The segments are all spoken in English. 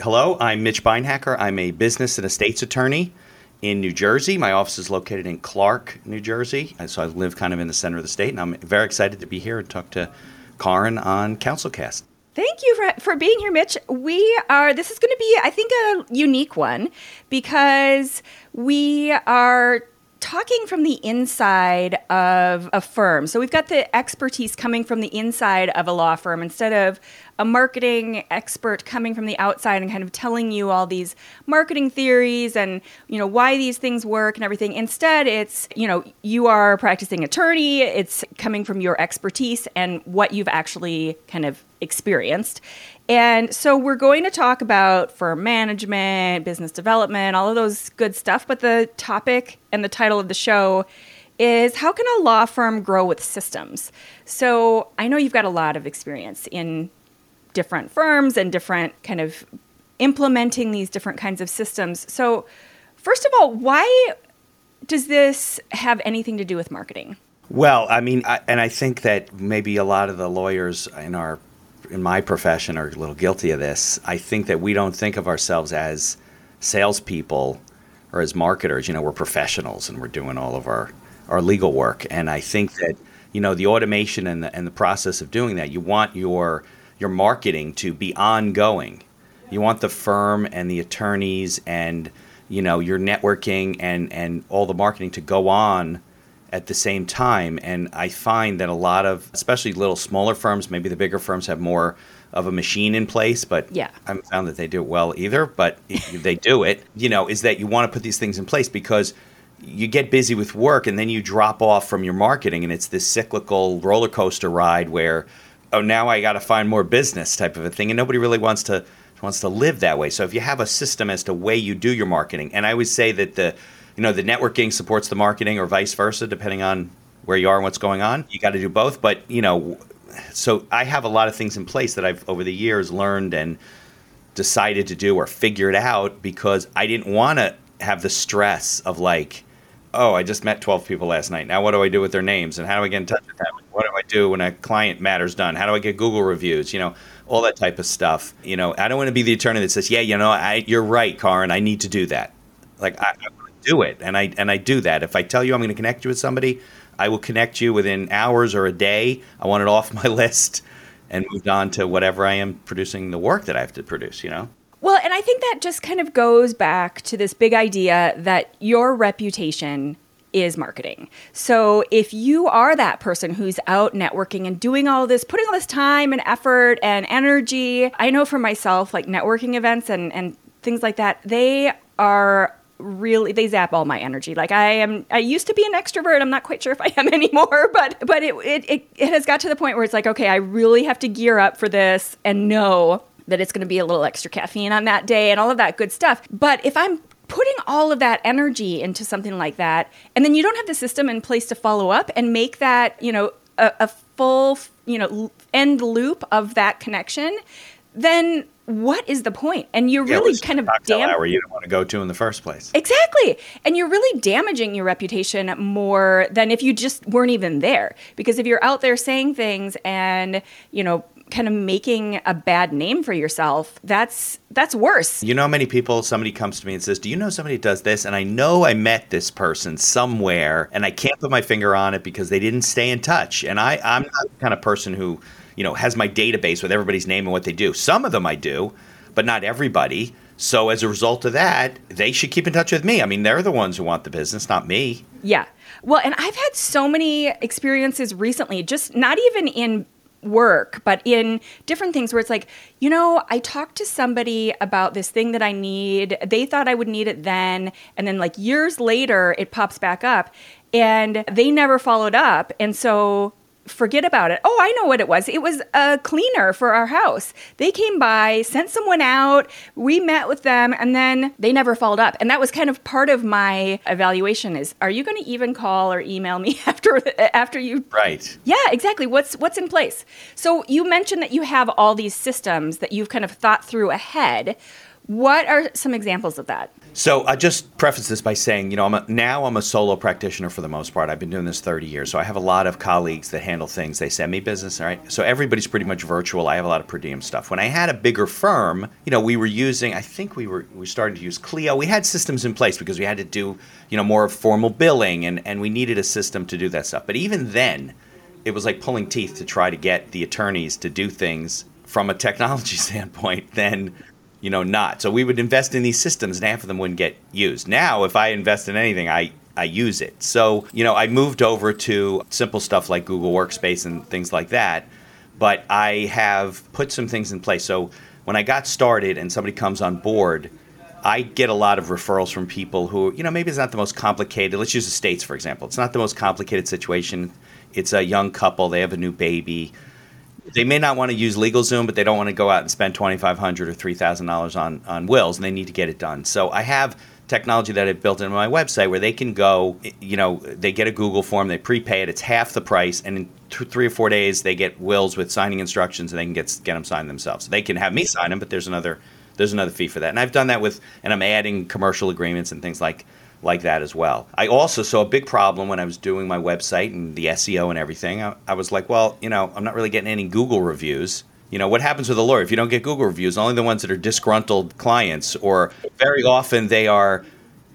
Hello, I'm Mitch Beinhacker. I'm a business and estates attorney in New Jersey. My office is located in Clark, New Jersey. So I live kind of in the center of the state, and I'm very excited to be here and talk to Karin on CounselCast. Thank you for, for being here, Mitch. We are, this is going to be, I think, a unique one because we are talking from the inside of a firm. So we've got the expertise coming from the inside of a law firm instead of a marketing expert coming from the outside and kind of telling you all these marketing theories and you know why these things work and everything instead it's you know you are a practicing attorney it's coming from your expertise and what you've actually kind of experienced and so we're going to talk about firm management, business development, all of those good stuff. But the topic and the title of the show is how can a law firm grow with systems? So I know you've got a lot of experience in different firms and different kind of implementing these different kinds of systems. So, first of all, why does this have anything to do with marketing? Well, I mean, I, and I think that maybe a lot of the lawyers in our in my profession are a little guilty of this. I think that we don't think of ourselves as salespeople or as marketers. You know, we're professionals and we're doing all of our, our legal work. And I think that, you know, the automation and the, and the process of doing that, you want your, your marketing to be ongoing. You want the firm and the attorneys and, you know, your networking and, and all the marketing to go on at the same time. And I find that a lot of, especially little smaller firms, maybe the bigger firms have more of a machine in place, but yeah. I haven't found that they do it well either. But they do it, you know, is that you want to put these things in place because you get busy with work and then you drop off from your marketing, and it's this cyclical roller coaster ride where, oh, now I got to find more business type of a thing, and nobody really wants to wants to live that way. So if you have a system as to way you do your marketing, and I would say that the you know the networking supports the marketing or vice versa depending on where you are and what's going on you got to do both but you know so i have a lot of things in place that i've over the years learned and decided to do or figured out because i didn't want to have the stress of like oh i just met 12 people last night now what do i do with their names and how do i get in touch with them what do i do when a client matter's done how do i get google reviews you know all that type of stuff you know i don't want to be the attorney that says yeah you know I, you're right karin i need to do that like I, I do it, and I and I do that. If I tell you I'm going to connect you with somebody, I will connect you within hours or a day. I want it off my list and moved on to whatever I am producing the work that I have to produce. You know. Well, and I think that just kind of goes back to this big idea that your reputation is marketing. So if you are that person who's out networking and doing all this, putting all this time and effort and energy, I know for myself, like networking events and, and things like that, they are really they zap all my energy like i am i used to be an extrovert i'm not quite sure if i am anymore but but it it, it, it has got to the point where it's like okay i really have to gear up for this and know that it's going to be a little extra caffeine on that day and all of that good stuff but if i'm putting all of that energy into something like that and then you don't have the system in place to follow up and make that you know a, a full you know end loop of that connection then what is the point? And you're yeah, really kind of damn hour you don't want to go to in the first place. Exactly. And you're really damaging your reputation more than if you just weren't even there. Because if you're out there saying things and, you know, kind of making a bad name for yourself, that's that's worse. You know how many people somebody comes to me and says, "Do you know somebody does this?" And I know I met this person somewhere and I can't put my finger on it because they didn't stay in touch. And I I'm not the kind of person who you know, has my database with everybody's name and what they do. Some of them I do, but not everybody. So as a result of that, they should keep in touch with me. I mean, they're the ones who want the business, not me. Yeah. Well, and I've had so many experiences recently, just not even in work, but in different things where it's like, you know, I talked to somebody about this thing that I need. They thought I would need it then. And then, like, years later, it pops back up and they never followed up. And so forget about it. Oh, I know what it was. It was a cleaner for our house. They came by, sent someone out, we met with them, and then they never followed up. And that was kind of part of my evaluation is are you going to even call or email me after after you Right. Yeah, exactly. What's what's in place? So you mentioned that you have all these systems that you've kind of thought through ahead. What are some examples of that? So I just preface this by saying, you know, I'm a, now I'm a solo practitioner for the most part. I've been doing this 30 years, so I have a lot of colleagues that handle things. They send me business, all right? So everybody's pretty much virtual. I have a lot of per diem stuff. When I had a bigger firm, you know, we were using. I think we were we started to use Clio. We had systems in place because we had to do, you know, more formal billing, and and we needed a system to do that stuff. But even then, it was like pulling teeth to try to get the attorneys to do things from a technology standpoint. Then you know, not. So we would invest in these systems and half of them wouldn't get used. Now, if I invest in anything, I, I use it. So, you know, I moved over to simple stuff like Google Workspace and things like that. But I have put some things in place. So when I got started and somebody comes on board, I get a lot of referrals from people who, you know, maybe it's not the most complicated. Let's use the States, for example. It's not the most complicated situation. It's a young couple, they have a new baby they may not want to use LegalZoom, but they don't want to go out and spend twenty five hundred or three thousand dollars on on wills, and they need to get it done. So I have technology that I've built into my website where they can go, you know, they get a Google form, they prepay it, it's half the price, and in two, three or four days they get wills with signing instructions, and they can get get them signed themselves. So they can have me sign them, but there's another there's another fee for that, and I've done that with, and I'm adding commercial agreements and things like like that as well. I also saw a big problem when I was doing my website and the SEO and everything. I, I, was like, well, you know, I'm not really getting any Google reviews. You know, what happens with a lawyer if you don't get Google reviews? Only the ones that are disgruntled clients, or very often they are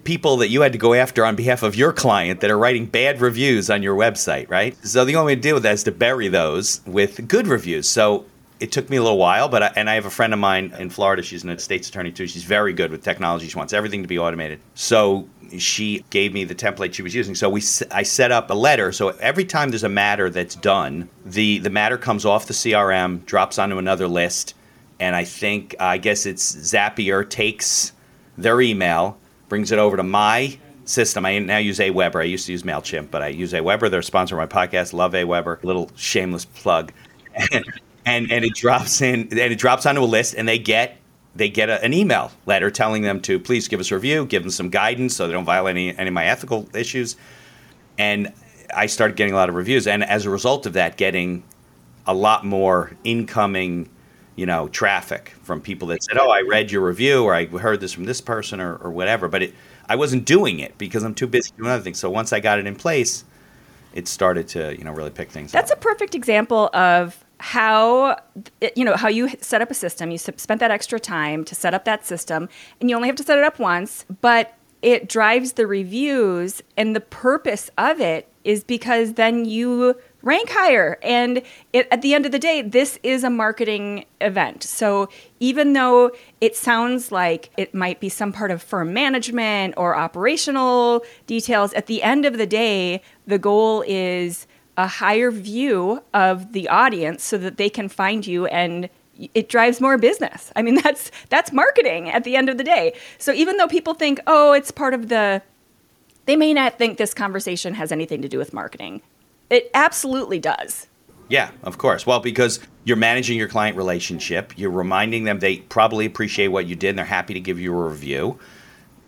people that you had to go after on behalf of your client that are writing bad reviews on your website, right? So the only way to deal with that is to bury those with good reviews. So it took me a little while, but I, and I have a friend of mine in Florida. She's an estates attorney too. She's very good with technology. She wants everything to be automated. So she gave me the template she was using. So we I set up a letter. So every time there's a matter that's done, the the matter comes off the CRM, drops onto another list, and I think I guess it's Zapier takes their email, brings it over to my system. I now use Aweber. I used to use Mailchimp, but I use Aweber. They're a sponsor of my podcast. Love Aweber. Little shameless plug. and, and it drops in and it drops onto a list, and they get they get a, an email letter telling them to please give us a review, give them some guidance so they don't violate any, any of my ethical issues. And I started getting a lot of reviews. And as a result of that, getting a lot more incoming, you know, traffic from people that said, oh, I read your review or I heard this from this person or, or whatever. But it, I wasn't doing it because I'm too busy doing other things. So once I got it in place, it started to, you know, really pick things That's up. That's a perfect example of how you know how you set up a system. You spent that extra time to set up that system and you only have to set it up once but it drives the reviews and the purpose of it is because then you rank higher. And it, at the end of the day this is a marketing event. So even though it sounds like it might be some part of firm management or operational details at the end of the day the goal is a higher view of the audience so that they can find you and it drives more business. I mean that's that's marketing at the end of the day. So even though people think, "Oh, it's part of the they may not think this conversation has anything to do with marketing. It absolutely does. Yeah, of course. Well, because you're managing your client relationship, you're reminding them they probably appreciate what you did and they're happy to give you a review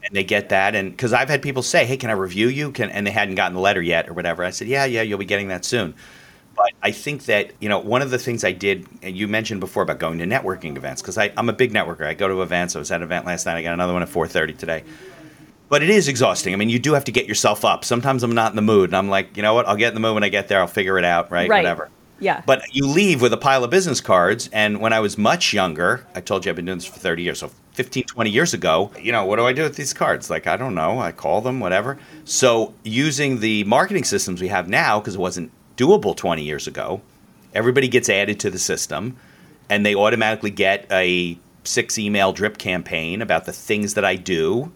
and they get that. And because I've had people say, "Hey, can I review you?" Can and they hadn't gotten the letter yet or whatever. I said, "Yeah, yeah, you'll be getting that soon." But I think that you know one of the things I did, and you mentioned before about going to networking events because I'm a big networker. I go to events. I was at an event last night. I got another one at 4:30 today. But it is exhausting. I mean, you do have to get yourself up. Sometimes I'm not in the mood, and I'm like, you know what? I'll get in the mood when I get there. I'll figure it out, right? Right. Whatever. Yeah. But you leave with a pile of business cards. And when I was much younger, I told you I've been doing this for 30 years. So 15, 20 years ago, you know, what do I do with these cards? Like, I don't know. I call them, whatever. So using the marketing systems we have now, because it wasn't doable 20 years ago, everybody gets added to the system and they automatically get a six email drip campaign about the things that I do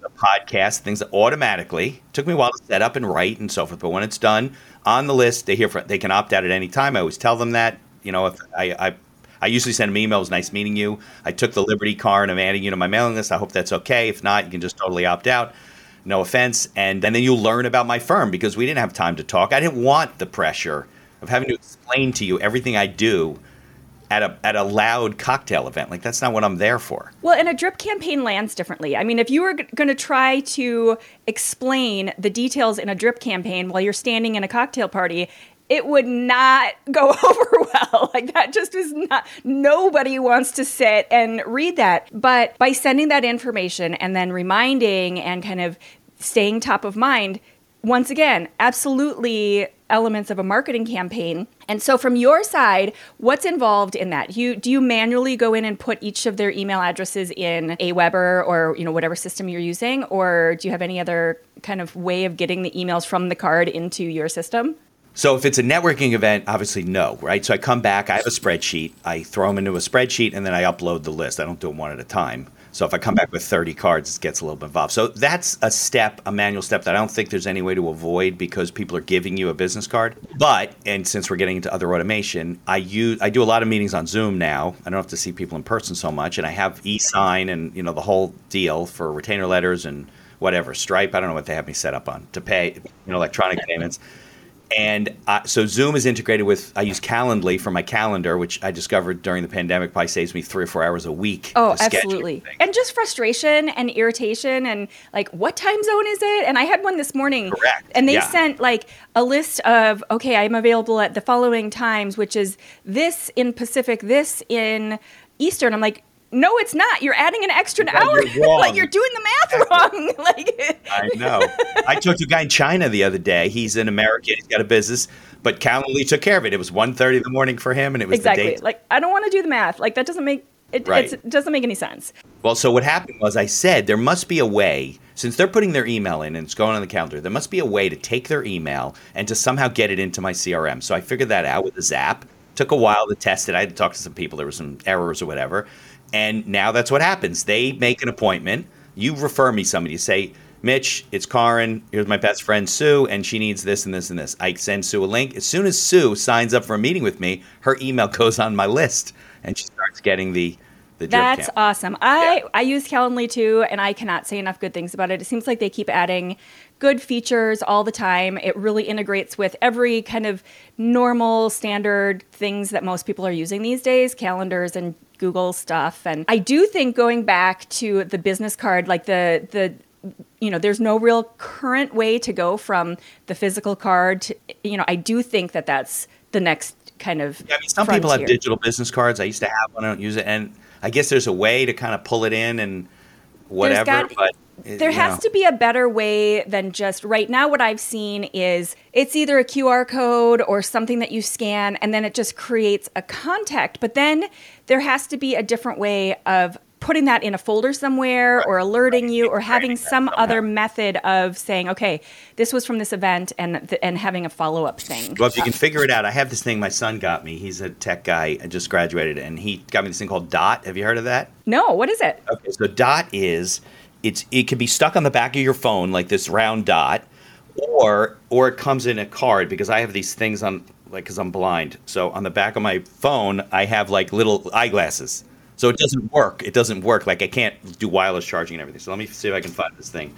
the podcast, things that automatically took me a while to set up and write and so forth. But when it's done on the list, they hear from, they can opt out at any time. I always tell them that. You know, if I, I I usually send them emails. Nice meeting you. I took the Liberty card. I'm adding you to my mailing list. I hope that's okay. If not, you can just totally opt out. No offense. And, and then you'll learn about my firm because we didn't have time to talk. I didn't want the pressure of having to explain to you everything I do at a at a loud cocktail event. Like that's not what I'm there for. Well, and a drip campaign lands differently. I mean, if you were g- going to try to explain the details in a drip campaign while you're standing in a cocktail party, it would not go over well. Like that just is not nobody wants to sit and read that. But by sending that information and then reminding and kind of staying top of mind, once again, absolutely elements of a marketing campaign. And so from your side, what's involved in that? You do you manually go in and put each of their email addresses in Aweber or you know whatever system you're using or do you have any other kind of way of getting the emails from the card into your system? So if it's a networking event, obviously no, right? So I come back, I have a spreadsheet, I throw them into a spreadsheet, and then I upload the list. I don't do them one at a time. So if I come back with 30 cards, it gets a little bit involved. So that's a step, a manual step that I don't think there's any way to avoid because people are giving you a business card. But and since we're getting into other automation, I use I do a lot of meetings on Zoom now. I don't have to see people in person so much, and I have e-sign and you know the whole deal for retainer letters and whatever Stripe. I don't know what they have me set up on to pay you know electronic payments. And uh, so Zoom is integrated with, I use Calendly for my calendar, which I discovered during the pandemic probably saves me three or four hours a week. Oh, absolutely. And just frustration and irritation and like, what time zone is it? And I had one this morning. Correct. And they Yeah. sent like a list of, okay, I'm available at the following times, which is this in Pacific, this in Eastern. I'm like, no, it's not. You're adding an extra Yeah, hour. you're like you're doing the math wrong. like I know. I talked to a guy in China the other day. He's an American. He's got a business, but Calendly took care of it. It was 1.30 in the morning for him, and it was exactly. the date. Like I don't want to do the math. Like that doesn't make it, Right. it doesn't make any sense. Well, so what happened was I said there must be a way, since they're putting their email in and it's going on the calendar, there must be a way to take their email and to somehow get it into my CRM. So I figured that out with a Zap. Took a while to test it. I had to talk to some people. There were some errors or whatever. And now that's what happens. They make an appointment. You refer me somebody. You say, Mitch, it's Karin. Here's my best friend Sue, and she needs this and this and this. I send Sue a link. As soon as Sue signs up for a meeting with me, her email goes on my list, and she starts getting the the That's awesome. I Yeah. I use Calendly too, and I cannot say enough good things about it. It seems like they keep adding good features all the time. It really integrates with every kind of normal standard things that most people are using these days, calendars and Google stuff. And I do think going back to the business card, like the the you know, there's no real current way to go from the physical card to, you know, I do think that that's the next kind of Yeah, I mean, some people have digital business cards. I used to have one. I don't use it, and I guess there's a way to kind of pull it in and whatever. got- but There has know. to be a better way than just right now. What I've seen is it's either a QR code or something that you scan, and then it just creates a contact. But then there has to be a different way of putting that in a folder somewhere or alerting you or having some other method of saying, okay, this was from this event and, th- and having a follow up thing. Well, if you can figure it out, I have this thing my son got me. He's a tech guy. I just graduated, and he got me this thing called Dot. Have you heard of that? No, what is it? Okay, so dot is it's it can be stuck on the back of your phone like this round dot, or or it comes in a card because I have these things on like because I'm blind. So on the back of my phone, I have like little eyeglasses. So it doesn't work. It doesn't work. Like I can't do wireless charging and everything. So let me see if I can find this thing.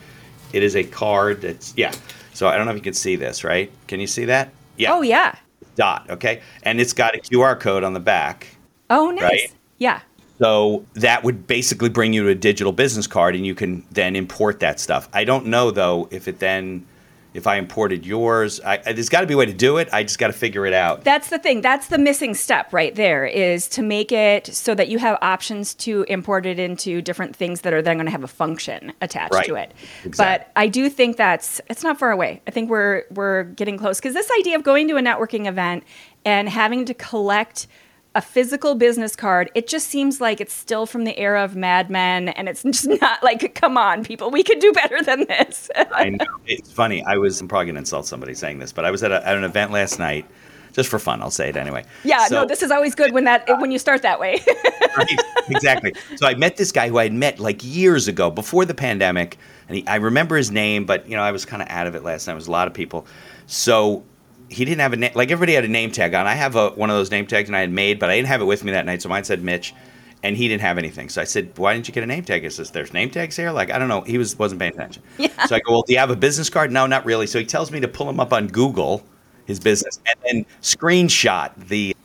It is a card that's yeah. So I don't know if you can see this, right? Can you see that? Yeah. Oh, yeah. Dot. Okay, and it's got a QR code on the back. Oh, nice. Right? Yeah. So that would basically bring you to a digital business card, and you can then import that stuff. I don't know though if it then, if I imported yours, I, there's got to be a way to do it. I just got to figure it out. That's the thing. That's the missing step right there is to make it so that you have options to import it into different things that are then going to have a function attached Right. to it. Exactly. But I do think that's it's not far away. I think we're we're getting close because this idea of going to a networking event and having to collect a physical business card, it just seems like it's still from the era of Mad Men, and it's just not like, come on, people, we could do better than this. I know it's funny. I was I'm probably gonna insult somebody saying this, but I was at, a, at an event last night, just for fun. I'll say it anyway. yeah, So- no, this is always good when that when you start that way. right, exactly. So I met this guy who I had met like years ago before the pandemic, and he, I remember his name, but you know I was kind of out of it last night. It was a lot of people, so he didn't have a name. Like everybody had a name tag on. I have a, one of those name tags, and I had made, but I didn't have it with me that night. So mine said Mitch, and he didn't have anything. So I said, "Why didn't you get a name tag?" He says, "There's name tags here." Like I don't know. He was wasn't paying attention. Yeah. So I go, "Well, do you have a business card?" No, not really. So he tells me to pull him up on Google. his business and then screenshot the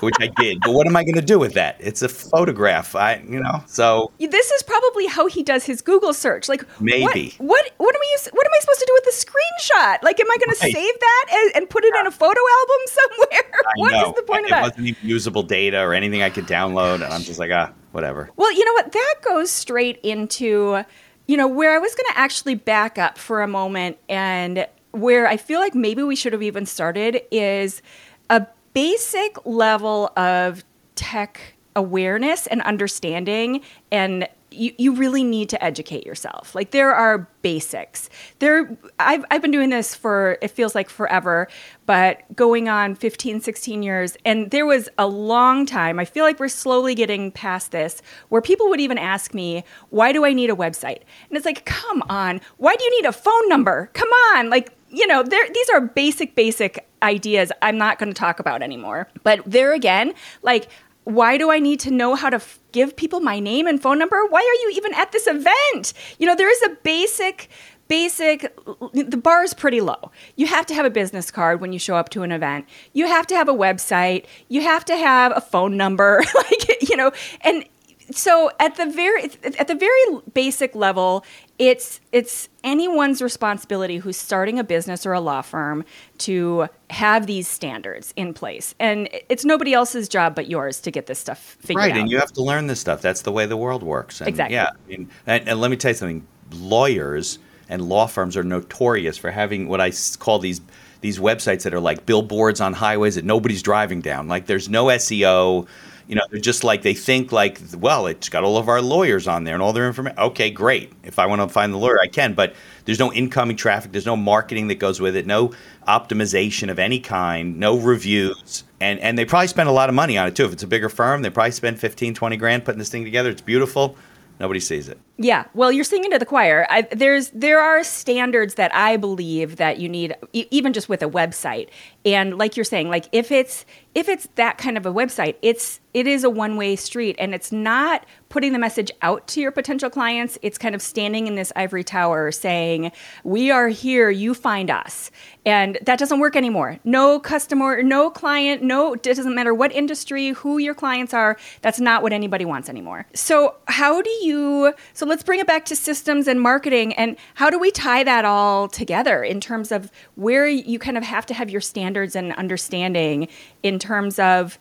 which I did. But what am I going to do with that? It's a photograph. I, you know, so this is probably how he does his Google search. Like maybe what what, what am I what am I supposed to do with the screenshot? Like, am I going right. to save that and, and, put it in a photo album somewhere? I what know. is the point it of that? It wasn't even usable data or anything I could download, and I'm just like, ah, whatever. Well, you know what? That goes straight into you know where I was going to actually back up for a moment and where I feel like maybe we should have even started is a basic level of tech awareness and understanding and you, you really need to educate yourself. Like there are basics. There I've I've been doing this for it feels like forever, but going on 15, 16 years and there was a long time. I feel like we're slowly getting past this where people would even ask me, "Why do I need a website?" And it's like, "Come on. Why do you need a phone number? Come on." Like you know, these are basic, basic ideas I'm not going to talk about anymore. But there again, like, why do I need to know how to f- give people my name and phone number? Why are you even at this event? You know, there is a basic basic the bar is pretty low you have to have a business card when you show up to an event you have to have a website you have to have a phone number like you know and so at the very at the very basic level it's it's anyone's responsibility who's starting a business or a law firm to have these standards in place. And it's nobody else's job but yours to get this stuff figured right, out. right and you have to learn this stuff. That's the way the world works. And exactly. yeah I mean, and, and let me tell you something. Lawyers and law firms are notorious for having what i call these these websites that are like billboards on highways that nobody's driving down. Like there's no seo you know, they're just like they think like, well, it's got all of our lawyers on there and all their information. Okay, great. If I want to find the lawyer, I can. But there's no incoming traffic. There's no marketing that goes with it. No optimization of any kind. No reviews. And and they probably spend a lot of money on it too. If it's a bigger firm, they probably spend 15, 20 grand putting this thing together. It's beautiful. Nobody sees it. Yeah, well, you're singing to the choir. I, there's there are standards that I believe that you need, e- even just with a website. And like you're saying, like if it's if it's that kind of a website, it's it is a one way street, and it's not putting the message out to your potential clients. It's kind of standing in this ivory tower saying, "We are here. You find us." And that doesn't work anymore. No customer, no client, no. It doesn't matter what industry, who your clients are. That's not what anybody wants anymore. So how do you? So so let's bring it back to systems and marketing. And how do we tie that all together in terms of where you kind of have to have your standards and understanding in terms of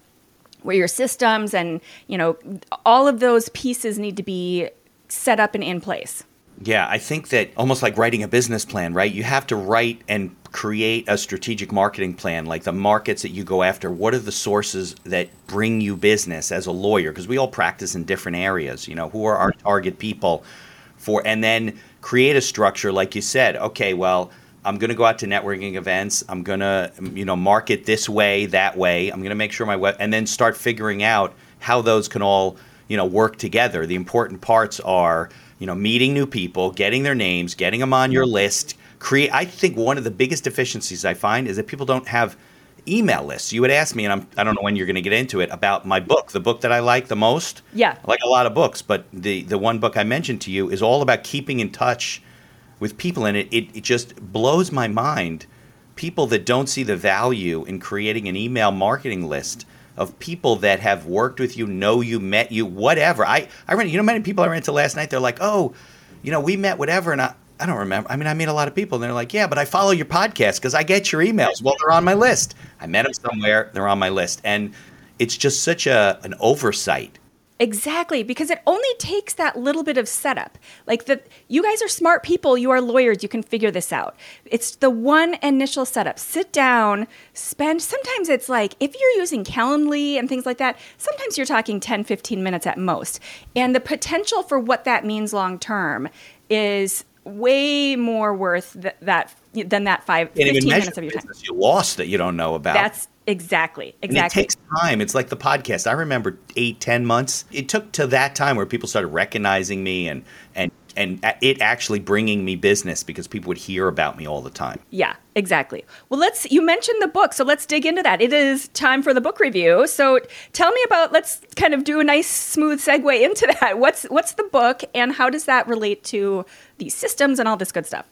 where your systems and, you know, all of those pieces need to be set up and in place? Yeah, I think that almost like writing a business plan, right? You have to write and create a strategic marketing plan, like the markets that you go after. What are the sources that bring you business as a lawyer? Because we all practice in different areas. You know, who are our target people for? And then create a structure, like you said. Okay, well, I'm going to go out to networking events. I'm going to, you know, market this way, that way. I'm going to make sure my web, and then start figuring out how those can all, you know, work together. The important parts are, you know, meeting new people, getting their names, getting them on your list create. I think one of the biggest deficiencies I find is that people don't have email lists. You would ask me, and I'm, I don't know when you're going to get into it, about my book, the book that I like the most. Yeah. I like a lot of books, but the, the one book I mentioned to you is all about keeping in touch with people. And it, it, it just blows my mind. People that don't see the value in creating an email marketing list of people that have worked with you, know you, met you, whatever. I, I ran, you know, many people I ran into last night, they're like, oh, you know, we met, whatever. And I, I don't remember. I mean, I meet a lot of people, and they're like, "Yeah, but I follow your podcast because I get your emails." Well, they're on my list. I met them somewhere. They're on my list, and it's just such a an oversight. Exactly, because it only takes that little bit of setup. Like the you guys are smart people, you are lawyers, you can figure this out. It's the one initial setup. Sit down, spend sometimes it's like if you're using Calendly and things like that, sometimes you're talking 10 15 minutes at most. And the potential for what that means long term is way more worth th- that than that five, 15 minutes of your time. You lost that you don't know about. That's exactly exactly. And it takes time. It's like the podcast. I remember eight, ten months. It took to that time where people started recognizing me and and and it actually bringing me business because people would hear about me all the time. Yeah, exactly. Well, let's you mentioned the book, so let's dig into that. It is time for the book review. So tell me about let's kind of do a nice smooth segue into that. What's what's the book and how does that relate to these systems and all this good stuff?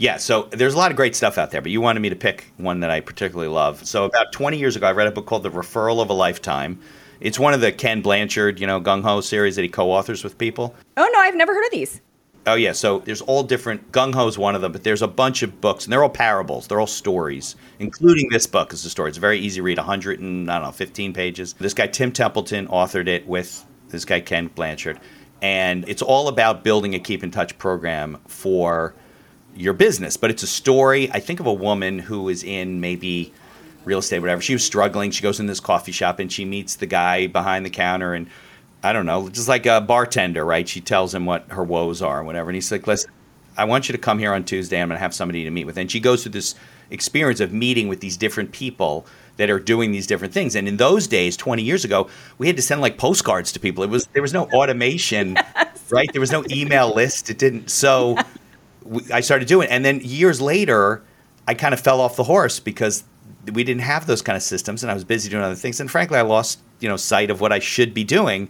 Yeah, so there's a lot of great stuff out there, but you wanted me to pick one that I particularly love. So about 20 years ago, I read a book called The Referral of a Lifetime. It's one of the Ken Blanchard, you know, Gung Ho series that he co-authors with people. Oh no, I've never heard of these. Oh yeah, so there's all different. Gung Ho is one of them, but there's a bunch of books, and they're all parables. They're all stories, including this book is a story. It's a very easy read, 100 and I don't know, 15 pages. This guy Tim Templeton authored it with this guy Ken Blanchard, and it's all about building a keep in touch program for your business. But it's a story. I think of a woman who is in maybe real estate, whatever. She was struggling. She goes in this coffee shop and she meets the guy behind the counter and I don't know, just like a bartender, right? She tells him what her woes are and whatever. And he's like, listen, I want you to come here on Tuesday. I'm going to have somebody to meet with. And she goes through this experience of meeting with these different people that are doing these different things. And in those days, 20 years ago, we had to send like postcards to people. It was there was no automation, yes. right? There was no email list. It didn't. So we, I started doing. It. And then years later, I kind of fell off the horse because we didn't have those kind of systems, and I was busy doing other things. And frankly, I lost you know sight of what I should be doing.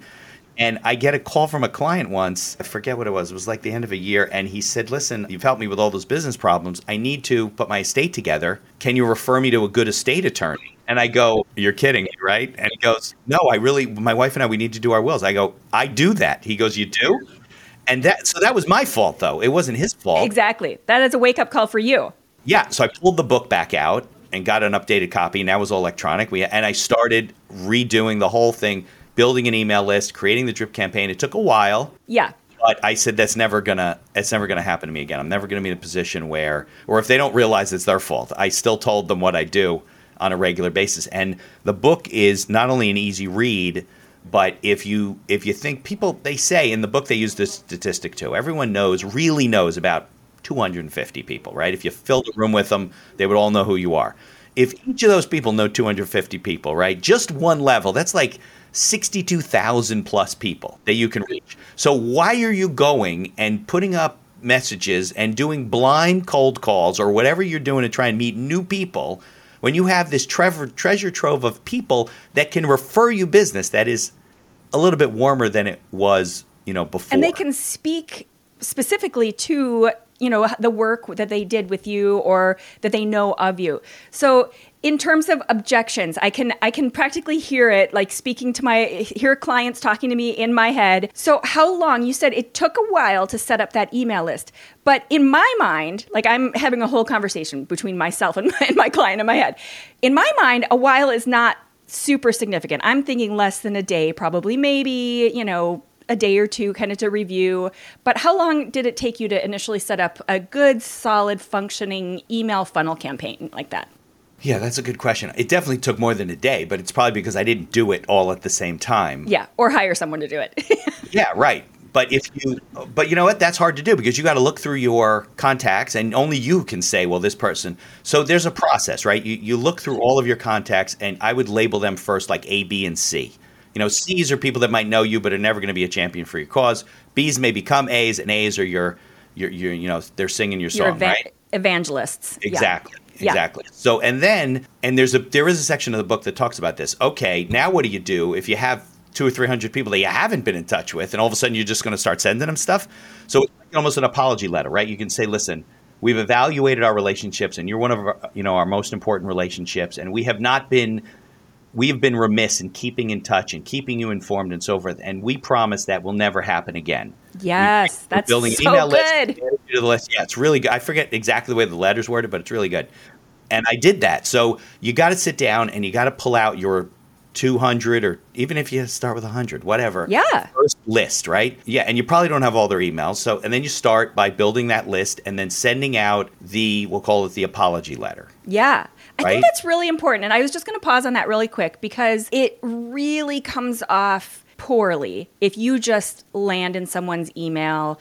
And I get a call from a client once. I forget what it was. It was like the end of a year. And he said, Listen, you've helped me with all those business problems. I need to put my estate together. Can you refer me to a good estate attorney? And I go, You're kidding me, right? And he goes, No, I really, my wife and I, we need to do our wills. I go, I do that. He goes, You do? And that, so that was my fault, though. It wasn't his fault. Exactly. That is a wake up call for you. Yeah. So I pulled the book back out and got an updated copy. And that was all electronic. We, and I started redoing the whole thing building an email list, creating the drip campaign. It took a while. Yeah. But I said that's never gonna it's never gonna happen to me again. I'm never gonna be in a position where or if they don't realize it's their fault. I still told them what I do on a regular basis. And the book is not only an easy read, but if you if you think people they say in the book they use this statistic too. Everyone knows, really knows about 250 people, right? If you filled a room with them, they would all know who you are. If each of those people know 250 people, right? Just one level, that's like 62,000 plus people that you can reach. So why are you going and putting up messages and doing blind cold calls or whatever you're doing to try and meet new people when you have this treasure treasure trove of people that can refer you business that is a little bit warmer than it was, you know, before. And they can speak specifically to you know the work that they did with you or that they know of you. So in terms of objections i can i can practically hear it like speaking to my hear clients talking to me in my head. So how long you said it took a while to set up that email list. But in my mind like i'm having a whole conversation between myself and my, and my client in my head. In my mind a while is not super significant i'm thinking less than a day probably maybe you know a day or two kind of to review. But how long did it take you to initially set up a good, solid, functioning email funnel campaign like that? Yeah, that's a good question. It definitely took more than a day, but it's probably because I didn't do it all at the same time. Yeah, or hire someone to do it. yeah, right. But if you, but you know what? That's hard to do because you got to look through your contacts, and only you can say, well, this person. So there's a process, right? You you look through all of your contacts, and I would label them first like A, B, and C. You know, C's are people that might know you but are never going to be a champion for your cause. B's may become A's, and A's are your, your, your you know, they're singing your song, your right? Evangelists. Exactly. Yeah. Exactly. Yeah. So, and then, and there's a there is a section of the book that talks about this. Okay, now what do you do if you have two or three hundred people that you haven't been in touch with, and all of a sudden you're just going to start sending them stuff? So it's like almost an apology letter, right? You can say, listen. We've evaluated our relationships, and you're one of our, you know our most important relationships, and we have not been we've been remiss in keeping in touch and keeping you informed and so forth. And we promise that will never happen again. Yes, that's building so email good. list. List. Yeah, it's really good. I forget exactly the way the letter's worded, but it's really good. And I did that. So you got to sit down and you got to pull out your 200 or even if you start with 100 whatever yeah first list right yeah and you probably don't have all their emails so and then you start by building that list and then sending out the we'll call it the apology letter yeah I right? think that's really important. And I was just going to pause on that really quick because it really comes off poorly if you just land in someone's email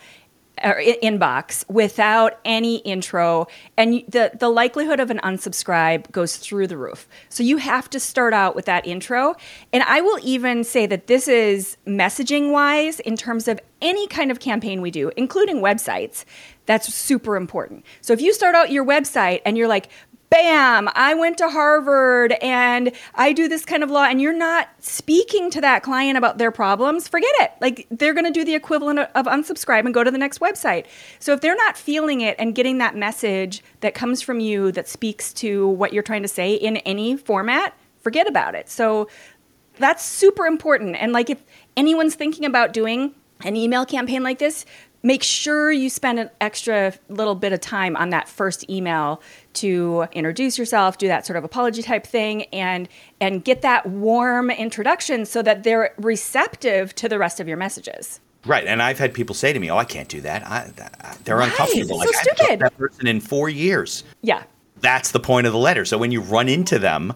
or inbox without any intro and the the likelihood of an unsubscribe goes through the roof. So you have to start out with that intro and I will even say that this is messaging wise in terms of any kind of campaign we do including websites that's super important. So if you start out your website and you're like bam, I went to Harvard and I do this kind of law, and you're not speaking to that client about their problems, forget it. Like they're going to do the equivalent of unsubscribe and go to the next website. So if they're not feeling it and getting that message that comes from you that speaks to what you're trying to say in any format, forget about it. So that's super important. And like if anyone's thinking about doing an email campaign like this, make sure you spend an extra little bit of time on that first email to introduce yourself do that sort of apology type thing and and get that warm introduction so that they're receptive to the rest of your messages Right, and I've had people say to me, "Oh, I can't do that. I, they're right. uncomfortable. So like, stupid. I haven't that person in four years." Yeah, that's the point of the letter. So when you run into them,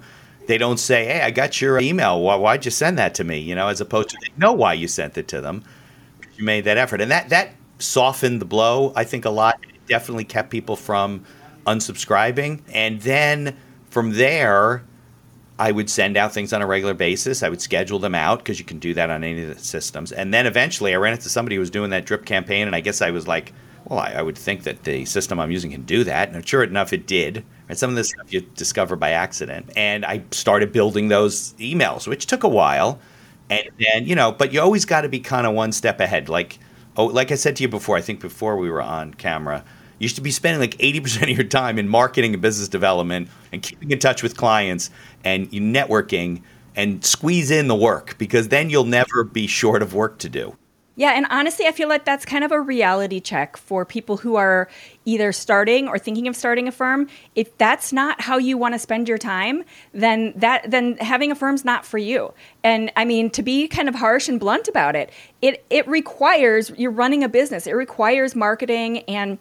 they don't say, "Hey, I got your email. Why, why'd you send that to me?" You know, as opposed to they know why you sent it to them. You made that effort, and that that softened the blow. I think a lot. It definitely kept people from unsubscribing, and then from there, I would send out things on a regular basis. I would schedule them out because you can do that on any of the systems. And then eventually, I ran into somebody who was doing that drip campaign, and I guess I was like, well, I, I would think that the system I'm using can do that. And sure enough, it did. And some of this stuff you discover by accident. And I started building those emails, which took a while. And then, you know, but you always got to be kind of one step ahead. Like, oh, like I said to you before, I think before we were on camera, you should be spending like 80% of your time in marketing and business development and keeping in touch with clients and networking and squeeze in the work because then you'll never be short of work to do. Yeah, and honestly, I feel like that's kind of a reality check for people who are either starting or thinking of starting a firm. If that's not how you want to spend your time, then that then having a firm's not for you. And I mean, to be kind of harsh and blunt about it, it it requires you're running a business. It requires marketing and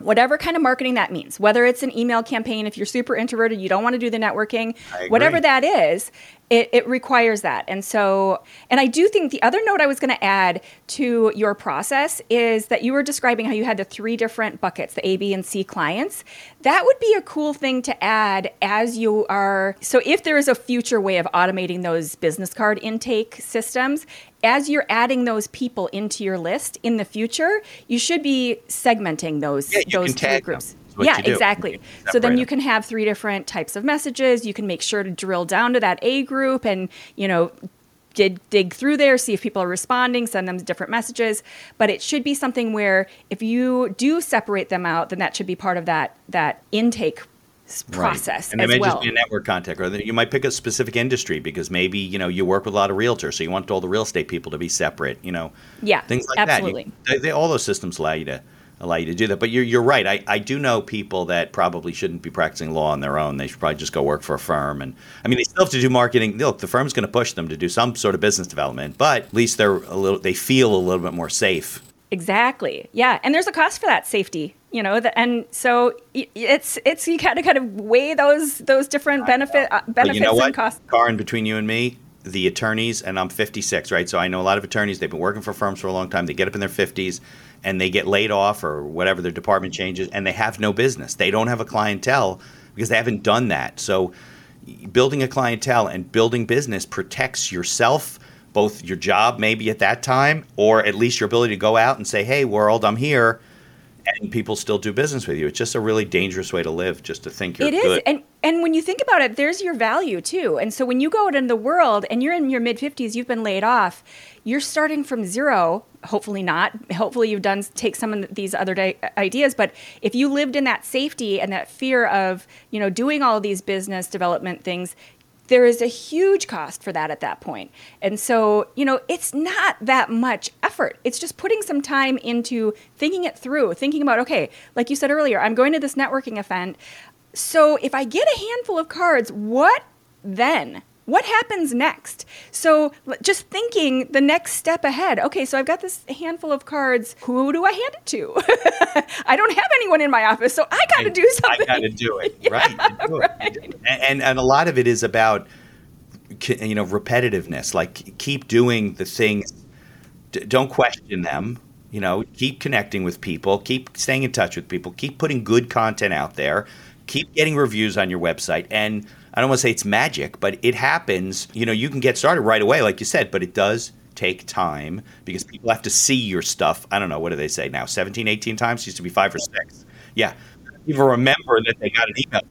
whatever kind of marketing that means, whether it's an email campaign, if you're super introverted, you don't want to do the networking, whatever that is, it, it, requires that. And so, and I do think the other note I was going to add to your process is that you were describing how you had the three different buckets, the A, B, and C clients. That would be a cool thing to add as you are. So, if there is a future way of automating those business card intake systems, as you're adding those people into your list in the future, you should be segmenting those yeah, those three groups. Yeah, exactly. So then you can have three different types of messages. You can make sure to drill down to that A group and, you know, dig dig through there, see if people are responding, send them different messages. But it should be something where if you do separate them out, then that should be part of that that intake process right. and it may well. just be a network contact or you might pick a specific industry because maybe you know you work with a lot of realtors so you want all the real estate people to be separate you know yeah things like absolutely. that you, they, they, all those systems allow you to allow you to do that. But you're, you're right. I, I do know people that probably shouldn't be practicing law on their own. They should probably just go work for a firm. And i mean they still have to do marketing. Look the firm's going to push them to do some sort of business development but at least they're a little they feel a little bit more safe. Exactly. Yeah. And there's a cost for that safety you know the, and so it's it's you kind of kind of weigh those those different benefit uh, benefits you know and costs. Karin, between you and me the attorneys and i'm 56 right? So i know a lot of attorneys they've been working for firms for a long time they get up in their 50s and they get laid off or whatever their department changes and they have no business. They don't have a clientele because they haven't done that. So building a clientele and building business protects yourself both your job maybe at that time or at least your ability to go out and say hey world i'm here and people still do business with you. It's just a really dangerous way to live, just to think you're it is. good. And and when you think about it, there's your value too. And so when you go out in the world and you're in your mid 50s, you've been laid off, you're starting from zero. Hopefully not. Hopefully you've done take some of these other di- uh, ideas. But if you lived in that safety and that fear of you know doing all these business development things, there is a huge cost for that at that point. And so, you know, it's not that much effort. It's just putting some time into thinking it through, thinking about, okay, like you said earlier, I'm going to this networking event. So if I get a handful of cards, what then? What happens next? So just thinking the next step ahead. Okay, so I've got this handful of cards. Who do I hand it to? I don't have anyone in my office, so I got to do something. I got to do it. yeah, right. Do right. It. And, and a lot of it is about you know repetitiveness. Like keep doing the things. Don't question them. You know, keep connecting with people. Keep staying in touch with people. Keep putting good content out there. Keep getting reviews on your website and I don't want to say it's magic, but it happens. You know, you can get started right away, like you said, but it does take time because people have to see your stuff. I don't know, what do they say now? 17, 18 times? Used to be five or six. Yeah. People remember that they got an email.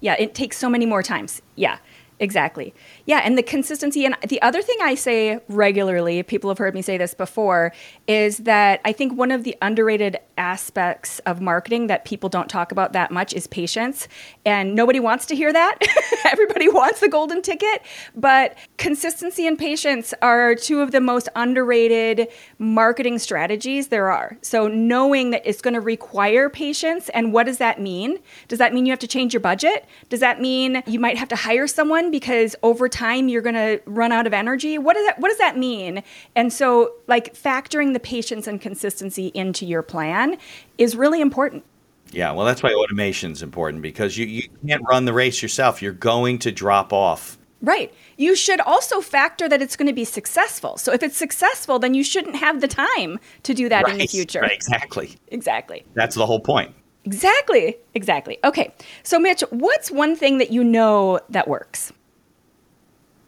Yeah, it takes so many more times. Yeah. Exactly. Yeah, and the consistency. And the other thing I say regularly, people have heard me say this before, is that I think one of the underrated aspects of marketing that people don't talk about that much is patience. And nobody wants to hear that. Everybody wants the golden ticket. But consistency and patience are two of the most underrated marketing strategies there are. So knowing that it's going to require patience, and what does that mean? Does that mean you have to change your budget? Does that mean you might have to hire someone because over time you're going to run out of energy? What does that what does that mean? And so like factoring the patience and consistency into your plan is really important. Yeah, well, that's why automation is important because you, you can't run the race yourself. You're going to drop off. Right. You should also factor that it's going to be successful. So if it's successful, then you shouldn't have the time to do that right, in the future. Right, exactly. Exactly. That's the whole point. Exactly. Exactly. Okay. So, Mitch, what's one thing that you know that works?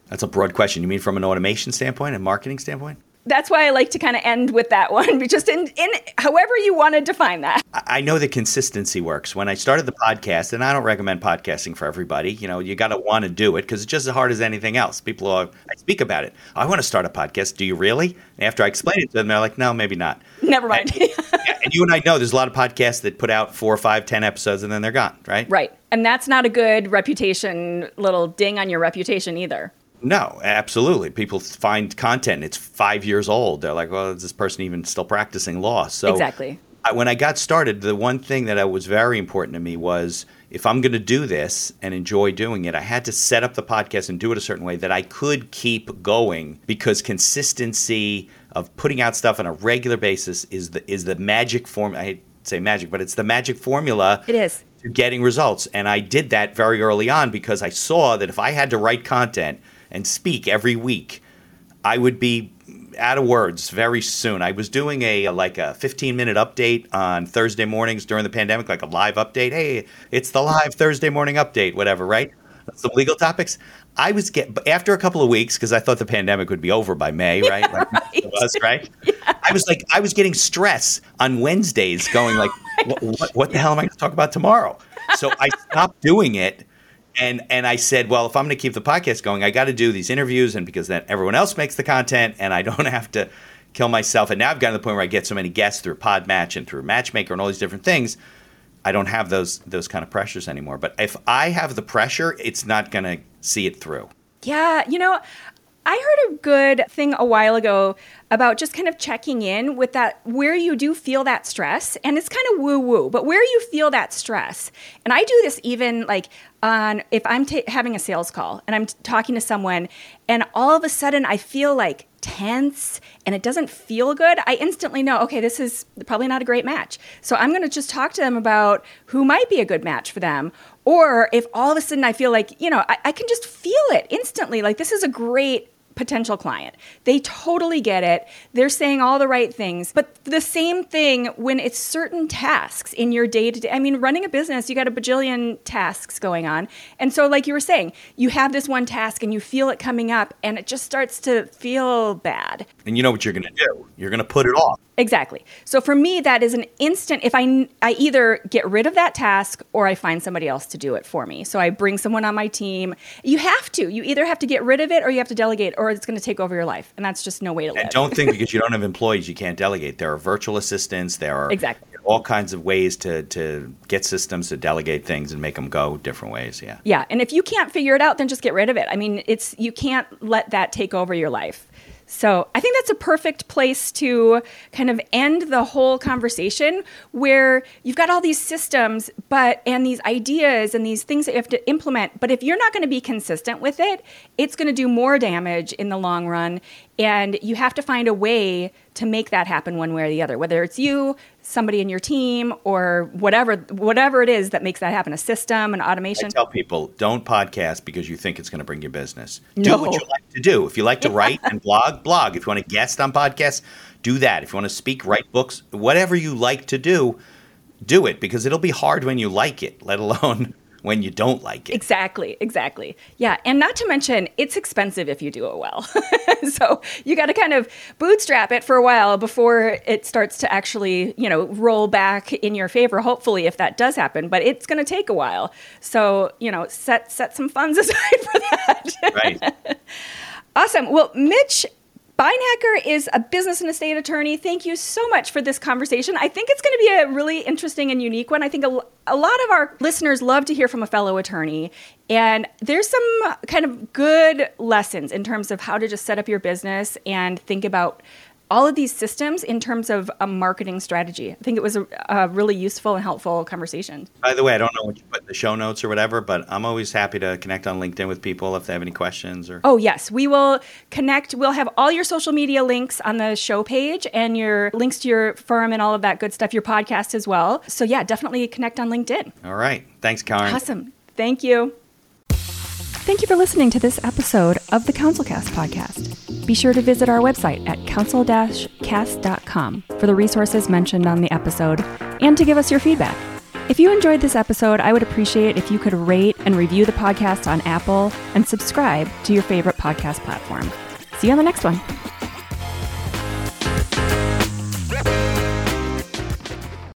That's a broad question. You mean from an automation standpoint and marketing standpoint? That's why I like to kind of end with that one, just in, in however you want to define that. I know that consistency works. When I started the podcast, and I don't recommend podcasting for everybody, you know, you got to want to do it because it's just as hard as anything else. People are, I speak about it. I want to start a podcast. Do you really? And after I explain it to them, they're like, no, maybe not. Never mind. And, and you and I know there's a lot of podcasts that put out four, five, ten episodes and then they're gone, right? Right. And that's not a good reputation, little ding on your reputation either. No, absolutely. People find content. It's five years old. They're like, well, is this person even still practicing law? So exactly. I, when I got started, the one thing that was very important to me was if I'm going to do this and enjoy doing it, I had to set up the podcast and do it a certain way that I could keep going because consistency of putting out stuff on a regular basis is the is the magic form. I say magic, but it's the magic formula. It is to getting results, and I did that very early on because I saw that if I had to write content and speak every week, I would be out of words very soon. I was doing a, like a 15 minute update on Thursday mornings during the pandemic, like a live update. Hey, it's the live Thursday morning update, whatever, right? Some legal topics. I was get after a couple of weeks because I thought the pandemic would be over by May, right? Yeah, like right. Was, right? Yeah. I was like, I was getting stress on Wednesdays, going like, what, what, what the hell am I going to talk about tomorrow? So I stopped doing it and and I said, well, if I'm going to keep the podcast going, I got to do these interviews, and because then everyone else makes the content, and I don't have to kill myself. And now I've gotten to the point where I get so many guests through Podmatch and through Matchmaker and all these different things. I don't have those those kind of pressures anymore. But if I have the pressure, it's not going to see it through. Yeah, you know, I heard good thing a while ago about just kind of checking in with that where you do feel that stress. And it's kind of woo woo, but where you feel that stress. And I do this even like on if I'm t- having a sales call and I'm t- talking to someone and all of a sudden I feel like tense and it doesn't feel good, I instantly know, okay, this is probably not a great match. So I'm going to just talk to them about who might be a good match for them. Or if all of a sudden I feel like, you know, I, I can just feel it instantly, like this is a great potential client. They totally get it. They're saying all the right things. But the same thing when it's certain tasks in your day to day. I mean, running a business, you got a bajillion tasks going on. And so, like you were saying, you have this one task and you feel it coming up and it just starts to feel bad. And you know what you're going to do? You're going to put it off. Exactly. So for me, that is an instant. If I I either get rid of that task or I find somebody else to do it for me. So I bring someone on my team. You have to. You either have to get rid of it or you have to delegate, or it's going to take over your life, and that's just no way to live. And don't think because you don't have employees you can't delegate. There are virtual assistants. There are exactly all kinds of ways to to get systems to delegate things and make them go different ways. Yeah. Yeah, and if you can't figure it out, then just get rid of it. I mean, it's you can't let that take over your life. So I think that's a perfect place to kind of end the whole conversation where you've got all these systems, but and these ideas and these things that you have to implement. But if you're not going to be consistent with it, it's going to do more damage in the long run. And you have to find a way to make that happen one way or the other, whether it's you, somebody in your team, or whatever whatever it is that makes that happen, a system, an automation. I tell people, don't podcast because you think it's going to bring you business. No. Do what you like to do. If you like to write and blog, blog. If you want to guest on podcasts, do that. If you want to speak, write books, whatever you like to do, do it because it'll be hard when you like it, let alone when you don't like it. Exactly, exactly. Yeah, and not to mention, it's expensive if you do it well. so you got to kind of bootstrap it for a while before it starts to actually, you know, roll back in your favor. Hopefully, if that does happen, but it's going to take a while. So you know, set set some funds aside for that. Right. awesome. Well, Mitch, Beinhaker is a business and estate attorney. Thank you so much for this conversation. I think it's going to be a really interesting and unique one. I think a, a lot of our listeners love to hear from a fellow attorney. And there's some kind of good lessons in terms of how to just set up your business and think about all of these systems in terms of a marketing strategy. I think it was a, a, really useful and helpful conversation. By the way, I don't know what you put in the show notes or whatever, but I'm always happy to connect on LinkedIn with people if they have any questions or Oh, yes. We will connect. We'll have all your social media links on the show page and your links to your firm and all of that good stuff, your podcast as well. So yeah, definitely connect on LinkedIn. All right. Thanks, Karen. Awesome. Thank you. Thank you for listening to this episode of the CounselCast podcast. Be sure to visit our website at counselcast.com for the resources mentioned on the episode and to give us your feedback. If you enjoyed this episode, I would appreciate if you could rate and review the podcast on Apple and subscribe to your favorite podcast platform. See you on the next one.